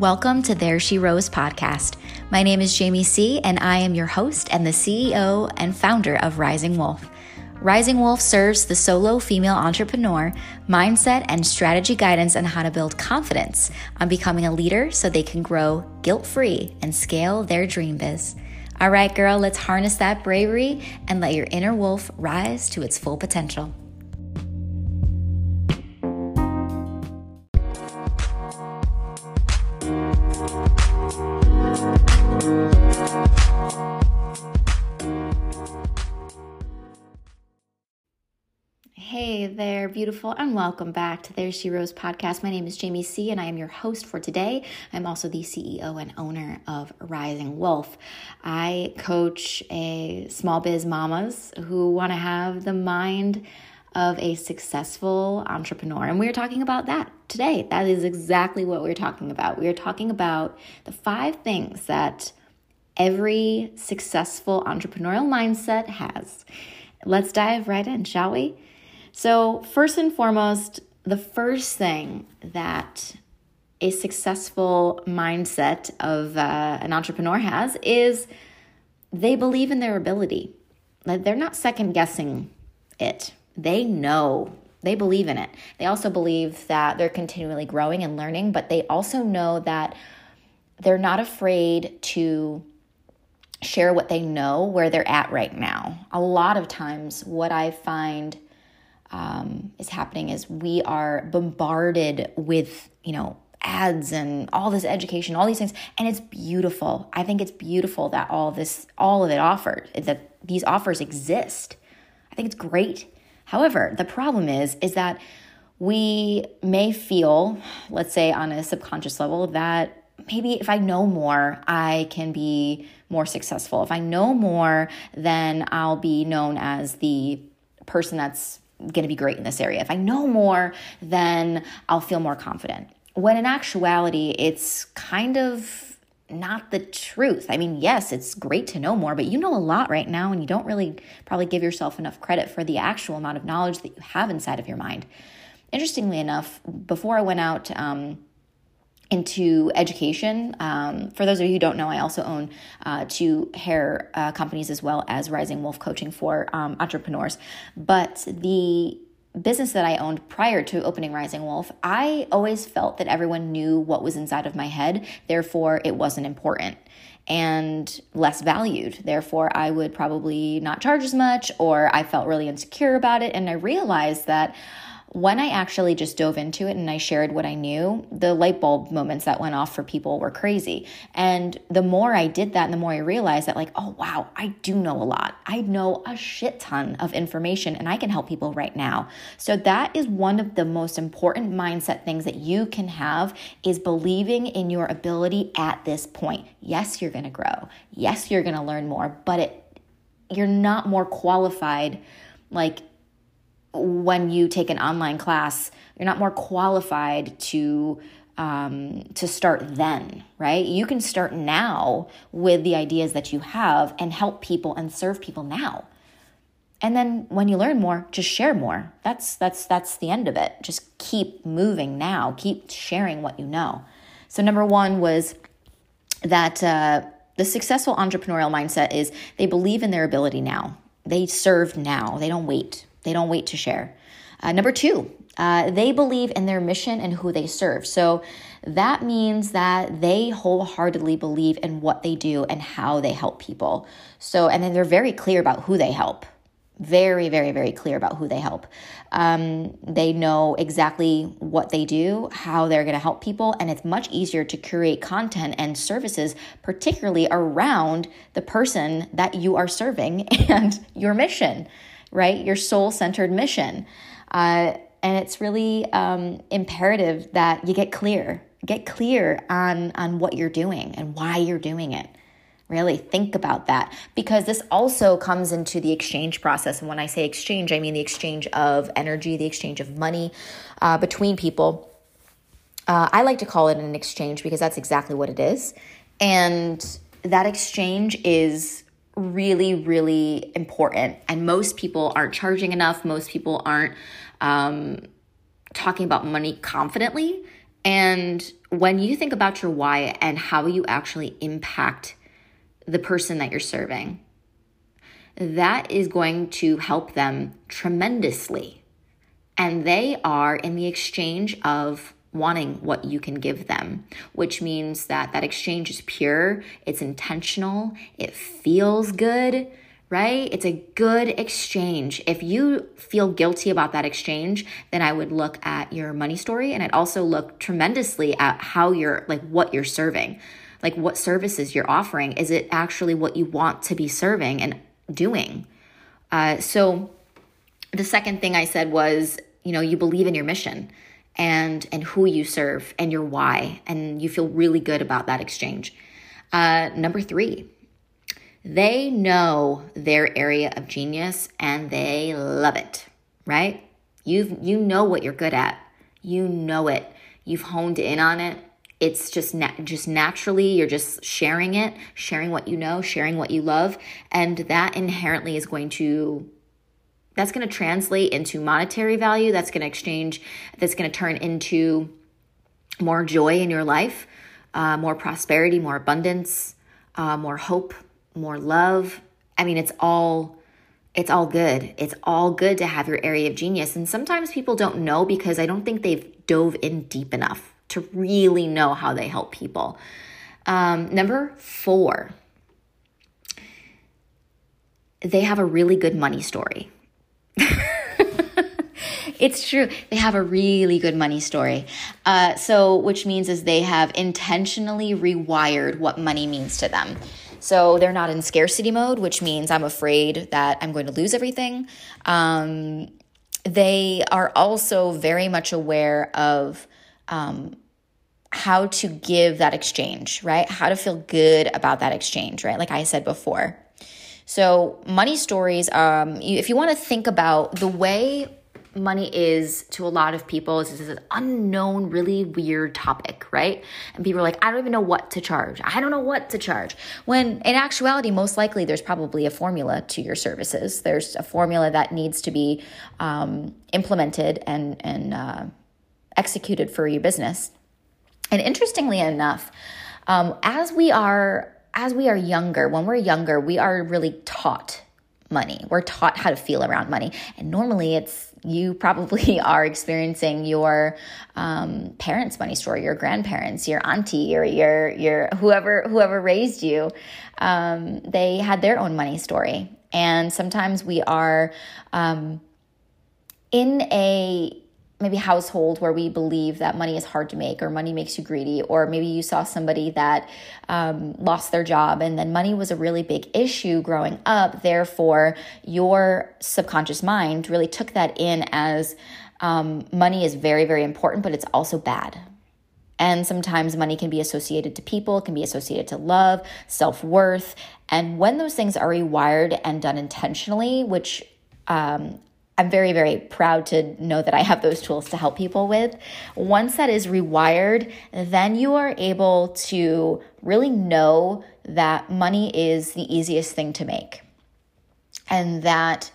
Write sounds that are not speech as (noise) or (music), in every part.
Welcome to There She Rose podcast. My name is Jamie Sea, and I am your host and the CEO and founder of Rising Wolf. Rising Wolf serves the solo female entrepreneur mindset and strategy guidance on how to build confidence on becoming a leader so they can grow guilt free and scale their dream biz. All right, girl, let's harness that bravery and let your inner wolf rise to its full potential. Hey there, beautiful, and welcome back to There She Rose podcast. My name is Jamie Sea, and I am your host for today. I'm also the CEO and owner of Rising Wolf. I coach a small biz mamas who want to have the mind of a successful entrepreneur. And we're talking about that today. That is exactly what we're talking about. We are talking about the five things that every successful entrepreneurial mindset has. Let's dive right in, shall we? So, first and foremost, the first thing that a successful mindset of uh, an entrepreneur has is they believe in their ability. They're not second guessing it. They know, they believe in it. They also believe that they're continually growing and learning, but they also know that they're not afraid to share what they know where they're at right now. A lot of times, what I find um, is happening is we are bombarded with, you know, ads and all this education, all these things, and it's beautiful. I think it's beautiful that all this, all of it offered, that these offers exist. I think it's great. However, the problem is, is that we may feel, let's say on a subconscious level, that maybe if I know more, I can be more successful. If I know more, then I'll be known as the person that's going to be great in this area. If I know more, then I'll feel more confident. When in actuality, it's kind of not the truth. I mean, yes, it's great to know more, but you know a lot right now, and you don't really probably give yourself enough credit for the actual amount of knowledge that you have inside of your mind. Interestingly enough, before I went out, um, into education. Um, for those of you who don't know, I also own uh, two hair uh, companies as well as Rising Wolf Coaching for um, entrepreneurs. But the business that I owned prior to opening Rising Wolf, I always felt that everyone knew what was inside of my head, therefore, it wasn't important and less valued. Therefore, I would probably not charge as much, or I felt really insecure about it. And I realized that when I actually just dove into it and I shared what I knew, the light bulb moments that went off for people were crazy. And the more I did that the more I realized that, like, oh, wow, I do know a lot. I know a shit ton of information and I can help people right now. So that is one of the most important mindset things that you can have is believing in your ability at this point. Yes, you're going to grow. Yes, you're going to learn more, but it you're not more qualified like when you take an online class, you're not more qualified to um, to start then, right? You can start now with the ideas that you have and help people and serve people now. And then when you learn more, just share more. That's that's that's the end of it. Just keep moving now. Keep sharing what you know. So number one was that uh, the successful entrepreneurial mindset is they believe in their ability now. They serve now. They don't wait. They don't wait to share. Uh, number two, uh, they believe in their mission and who they serve. So that means that they wholeheartedly believe in what they do and how they help people. So, and then they're very clear about who they help. Very, very, very clear about who they help. Um, they know exactly what they do, how they're going to help people, and it's much easier to create content and services, particularly around the person that you are serving (laughs) and your mission right? Your soul centered mission. Uh, and it's really um, imperative that you get clear, get clear on, on what you're doing and why you're doing it. Really think about that because this also comes into the exchange process. And when I say exchange, I mean the exchange of energy, the exchange of money uh, between people. Uh, I like to call it an exchange because that's exactly what it is. And that exchange is really, really important. And most people aren't charging enough. Most people aren't um, talking about money confidently. And when you think about your why and how you actually impact the person that you're serving, that is going to help them tremendously. And they are in the exchange of wanting what you can give them, which means that that exchange is pure, it's intentional, it feels good, right? It's a good exchange. If you feel guilty about that exchange, then I would look at your money story and I'd also look tremendously at how you're like what you're serving. Like what services you're offering. Is it actually what you want to be serving and doing? Uh, so the second thing I said was, you know, you believe in your mission and and who you serve and your why and you feel really good about that exchange. Uh, number three they know their area of genius and they love it right? You've you know what you're good at. You know it. You've honed in on it. It's just na- just naturally you're just sharing it sharing what you know sharing what you love and that inherently is going to that's going to translate into monetary value that's going to exchange that's going to turn into more joy in your life uh, more prosperity more abundance uh, more hope more love. I mean it's all it's all good. It's all good to have your area of genius. And sometimes people don't know because i don't think they've dove in deep enough to really know how they help people. Um, number four they have a really good money story it's true. They have a really good money story. Uh, so, which means is they have intentionally rewired what money means to them. So they're not in scarcity mode, which means I'm afraid that I'm going to lose everything. Um, they are also very much aware of um, how to give that exchange, right? How to feel good about that exchange, right? Like I said before. So, money stories, um, if you want to think about the way money is to a lot of people is this unknown, really weird topic, right? And people are like, I don't even know what to charge. I don't know what to charge. When in actuality, most likely there's probably a formula to your services. There's a formula that needs to be um, implemented and and uh, executed for your business. And interestingly enough, um, as we are as we are younger, when we're younger, we are really taught money. We're taught how to feel around money. And normally it's you probably (laughs) are experiencing your um, parents' money story, your grandparents, your auntie, or your your whoever whoever raised you. Um, they had their own money story, and sometimes we are um, in a maybe household where we believe that money is hard to make or money makes you greedy or maybe you saw somebody that um, lost their job and then money was a really big issue growing up therefore your subconscious mind really took that in as um, money is very very important but it's also bad and sometimes money can be associated to people, can be associated to love, self worth. And when those things are rewired and done intentionally, which um, I'm very, very proud to know that I have those tools to help people with. Once that is rewired, then you are able to really know that money is the easiest thing to make and that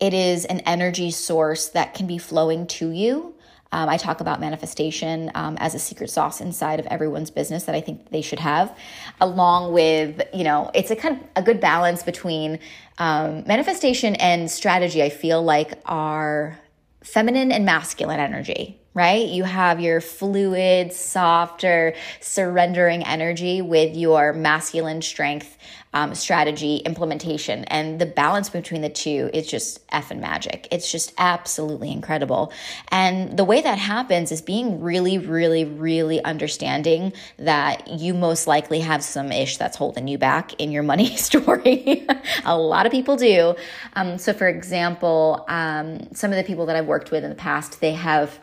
it is an energy source that can be flowing to you um, I talk about manifestation um, as a secret sauce inside of everyone's business that I think they should have, along with, you know, it's a kind of a good balance between um, manifestation and strategy. I feel like are feminine and masculine energy right? You have your fluid, softer, surrendering energy with your masculine strength um, strategy implementation. And the balance between the two is just effing magic. It's just absolutely incredible. And the way that happens is being really, really, really understanding that you most likely have some ish that's holding you back in your money (laughs) story. A lot of people do. Um, so, for example, um, some of the people that I've worked with in the past, they have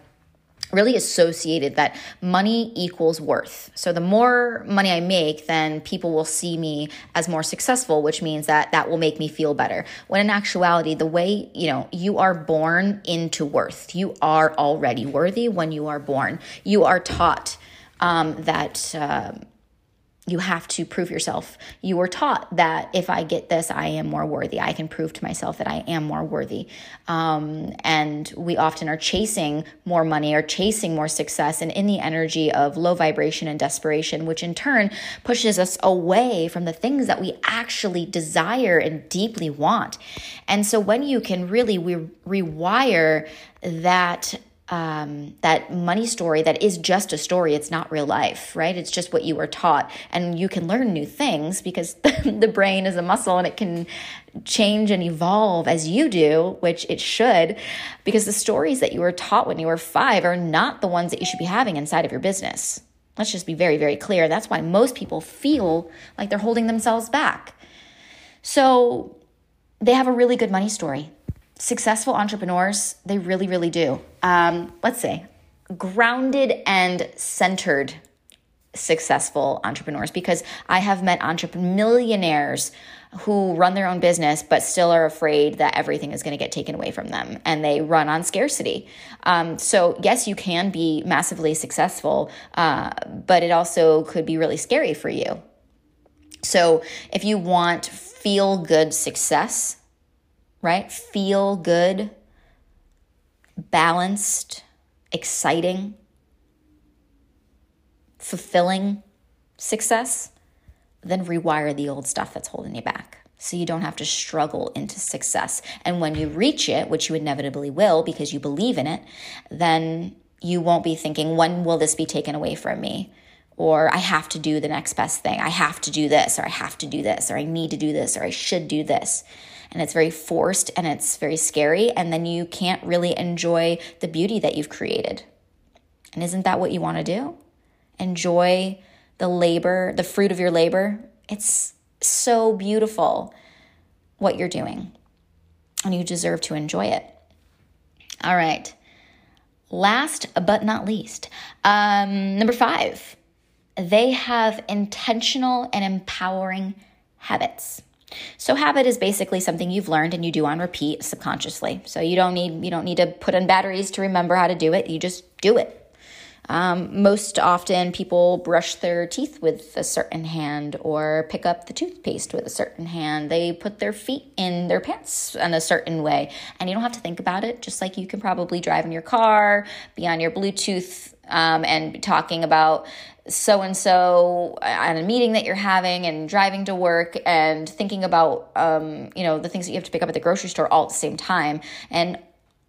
really associated that money equals worth. So the more money I make, then people will see me as more successful, which means that that will make me feel better. When in actuality, the way, you know, you are born into worth. You are already worthy when you are born. You are taught um, that uh, you have to prove yourself. You were taught that if I get this, I am more worthy. I can prove to myself that I am more worthy. Um, and we often are chasing more money or chasing more success and in the energy of low vibration and desperation, which in turn pushes us away from the things that we actually desire and deeply want. And so when you can really re- rewire that um, that money story that is just a story. It's not real life, right? It's just what you were taught. And you can learn new things because (laughs) the brain is a muscle and it can change and evolve as you do, which it should, because the stories that you were taught when you were five are not the ones that you should be having inside of your business. Let's just be very, very clear. That's why most people feel like they're holding themselves back. So they have a really good money story successful entrepreneurs, they really, really do. Um, let's say grounded and centered successful entrepreneurs because I have met entrepreneurs, millionaires who run their own business but still are afraid that everything is going to get taken away from them and they run on scarcity. Um, so, yes, you can be massively successful, uh, but it also could be really scary for you. So, if you want feel good success, right? Feel good, balanced, exciting, fulfilling success, then rewire the old stuff that's holding you back. So you don't have to struggle into success. And when you reach it, which you inevitably will because you believe in it, then you won't be thinking, when will this be taken away from me? Or I have to do the next best thing. I have to do this, or I have to do this, or I need to do this, or I should do this and it's very forced and it's very scary. And then you can't really enjoy the beauty that you've created. And isn't that what you want to do? Enjoy the labor, the fruit of your labor. It's so beautiful what you're doing, and you deserve to enjoy it. All right. Last but not least, um, number five, they have intentional and empowering habits. So habit is basically something you've learned and you do on repeat subconsciously. So you don't need you don't need to put in batteries to remember how to do it. You just do it. Um, most often, people brush their teeth with a certain hand or pick up the toothpaste with a certain hand. They put their feet in their pants in a certain way. And you don't have to think about it, just like you can probably drive in your car, be on your Bluetooth, um, and talking about so and so at a meeting that you're having and driving to work and thinking about um, you know the things that you have to pick up at the grocery store all at the same time. And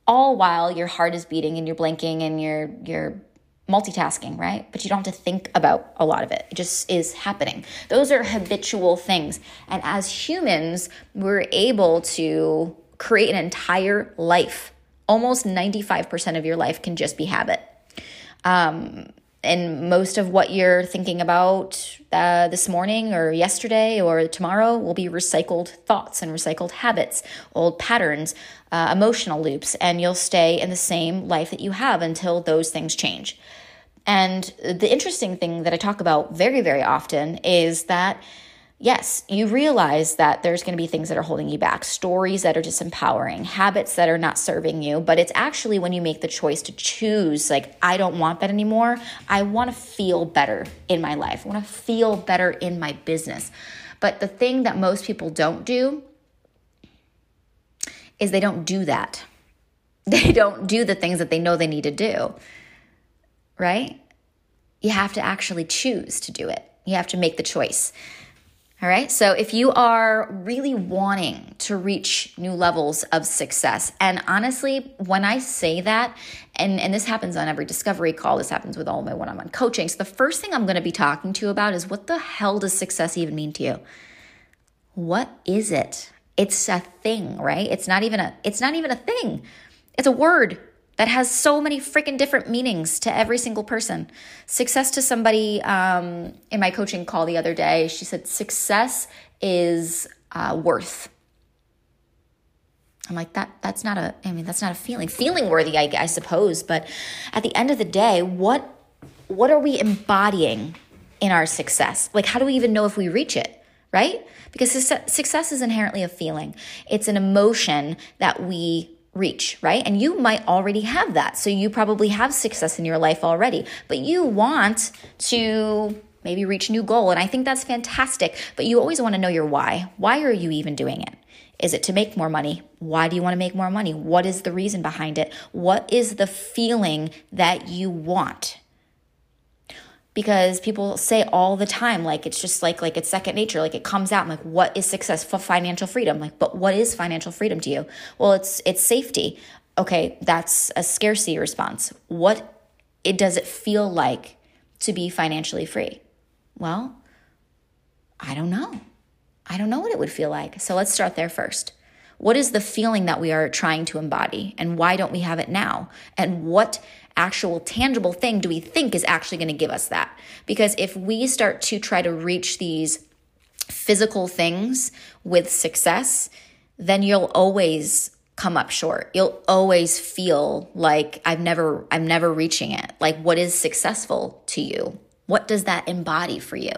all while your heart is beating and you're blinking and you're you're multitasking right? But you don't have to think about a lot of it. It just is happening. Those are habitual things. And as humans we're able to create an entire life. Almost 95% of your life can just be habit. Um, and most of what you're thinking about uh, this morning or yesterday or tomorrow will be recycled thoughts and recycled habits, old patterns, uh, emotional loops, and you'll stay in the same life that you have until those things change. And the interesting thing that I talk about very, very often is that yes, you realize that there's going to be things that are holding you back, stories that are disempowering, habits that are not serving you. But it's actually when you make the choice to choose, like, I don't want that anymore. I want to feel better in my life, I want to feel better in my business. But the thing that most people don't do is they don't do that. (laughs) They don't do the things that they know they need to do, right? You have to actually choose to do it. You have to make the choice. All right. So if you are really wanting to reach new levels of success, and honestly, when I say that, and, and this happens on every discovery call, this happens with all my one on one coaching. So the first thing I'm going to be talking to you about is what the hell does success even mean to you? What is it? It's a thing, right? It's not even a it's not even a thing. It's a word that has so many freaking different meanings to every single person. Success to somebody um, in my coaching call the other day, she said, success is uh, worth. I'm like that. That's not a. I mean, that's not a feeling. Feeling worthy, I, I suppose. But at the end of the day, what what are we embodying in our success? Like, how do we even know if we reach it? Right? Because success is inherently a feeling. It's an emotion that we reach, right? And you might already have that. So you probably have success in your life already, but you want to maybe reach a new goal. And I think that's fantastic. But you always want to know your why. Why are you even doing it? Is it to make more money? Why do you want to make more money? What is the reason behind it? What is the feeling that you want? Because people say all the time, like it's just like like it's second nature, like it comes out. I'm like, what is success for financial freedom? Like, but what is financial freedom to you? Well, it's it's safety. Okay, that's a scarcity response. What it does it feel like to be financially free? Well, I don't know. I don't know what it would feel like. So let's start there first. What is the feeling that we are trying to embody and why don't we have it now? And what actual tangible thing do we think is actually going to give us that? Because if we start to try to reach these physical things with success, then you'll always come up short. You'll always feel like I've never I'm never reaching it. Like what is successful to you? What does that embody for you?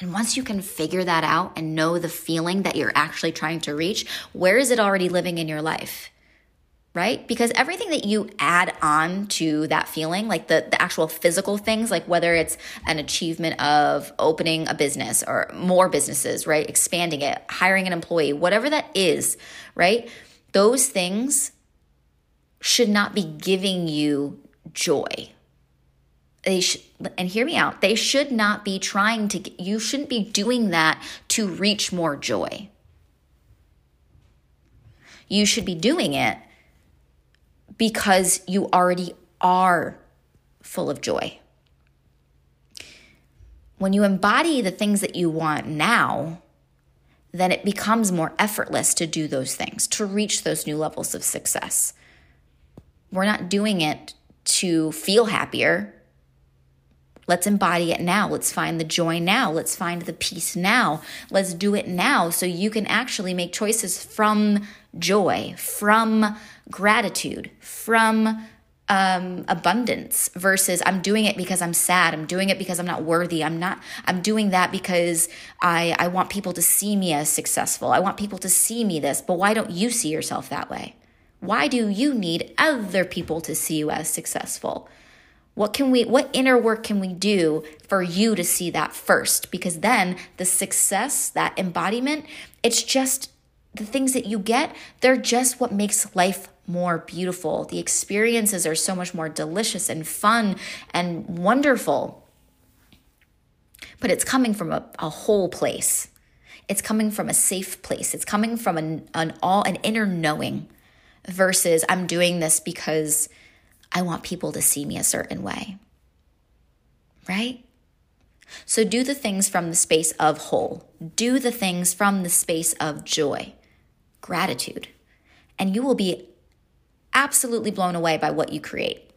And once you can figure that out and know the feeling that you're actually trying to reach, where is it already living in your life? Right? Because everything that you add on to that feeling, like the, the actual physical things, like whether it's an achievement of opening a business or more businesses, right? Expanding it, hiring an employee, whatever that is, right? Those things should not be giving you joy they should and hear me out they should not be trying to you shouldn't be doing that to reach more joy you should be doing it because you already are full of joy when you embody the things that you want now then it becomes more effortless to do those things to reach those new levels of success we're not doing it to feel happier Let's embody it now. Let's find the joy now. Let's find the peace now. Let's do it now so you can actually make choices from joy, from gratitude, from um, abundance versus I'm doing it because I'm sad. I'm doing it because I'm not worthy. I'm not. I'm doing that because I I want people to see me as successful. I want people to see me this. But why don't you see yourself that way? Why do you need other people to see you as successful? What can we what inner work can we do for you to see that first? Because then the success, that embodiment, it's just the things that you get, they're just what makes life more beautiful. The experiences are so much more delicious and fun and wonderful. But it's coming from a, a whole place. It's coming from a safe place. It's coming from an, an all an inner knowing versus I'm doing this because I want people to see me a certain way. Right? So do the things from the space of whole. Do the things from the space of joy, gratitude, and you will be absolutely blown away by what you create.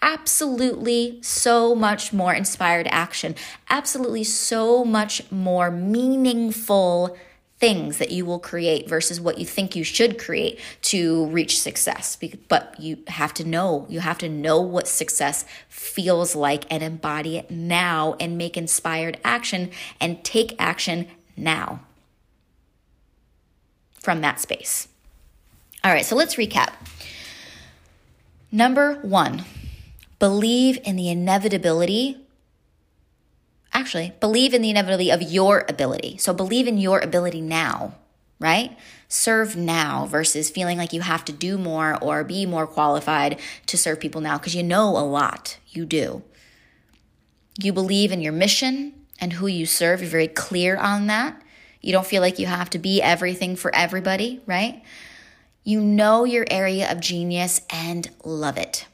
Absolutely so much more inspired action, absolutely so much more meaningful things that you will create versus what you think you should create to reach success. But you have to know, you have to know what success feels like and embody it now and make inspired action and take action now from that space. All right, so let's recap. Number one, believe in the inevitability actually believe in the inevitability of your ability. So believe in your ability now, right? Serve now versus feeling like you have to do more or be more qualified to serve people now because you know a lot. You do. You believe in your mission and who you serve. You're very clear on that. You don't feel like you have to be everything for everybody, right? You know your area of genius and love it.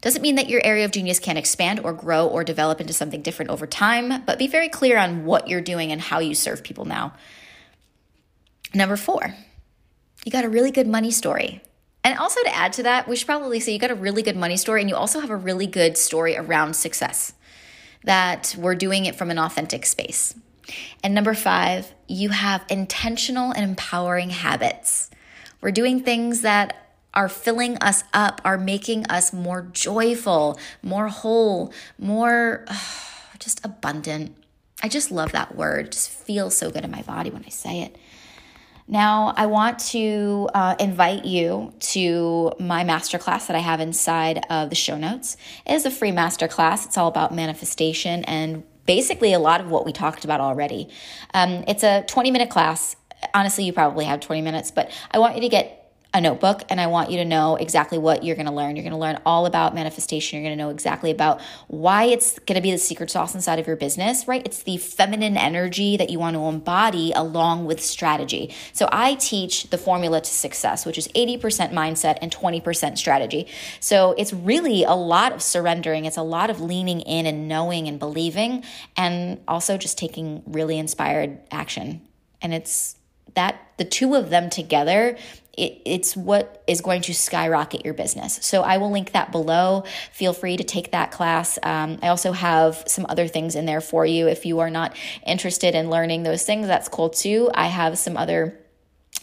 Doesn't mean that your area of genius can't expand or grow or develop into something different over time, but be very clear on what you're doing and how you serve people now. Number four, you got a really good money story. And also to add to that, we should probably say you got a really good money story and you also have a really good story around success, that we're doing it from an authentic space. And number five, you have intentional and empowering habits. We're doing things that are filling us up, are making us more joyful, more whole, more (sighs) just abundant. I just love that word. It just feels so good in my body when I say it. Now, I want to uh, invite you to my masterclass that I have inside of the show notes. It is a free masterclass. It's all about manifestation and basically a lot of what we talked about already. Um, it's a 20 minute class. Honestly, you probably have 20 minutes, but I want you to get a notebook and I want you to know exactly what you're going to learn. You're going to learn all about manifestation. You're going to know exactly about why it's going to be the secret sauce inside of your business, right? It's the feminine energy that you want to embody along with strategy. So I teach the formula to success, which is 80% mindset and 20% strategy. So it's really a lot of surrendering. It's a lot of leaning in and knowing and believing and also just taking really inspired action. And it's that the two of them together it, it's what is going to skyrocket your business. So I will link that below. Feel free to take that class. Um, I also have some other things in there for you. If you are not interested in learning those things, that's cool too. I have some other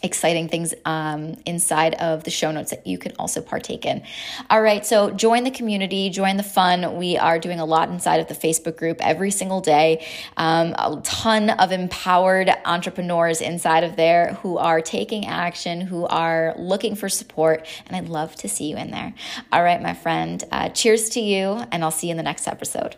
exciting things um, inside of the show notes that you can also partake in. All right, so join the community, join the fun. We are doing a lot inside of the Facebook group every single day. Um, a ton of empowered entrepreneurs inside of there who are taking action, who are looking for support, and I'd love to see you in there. All right, my friend, uh, cheers to you, and I'll see you in the next episode.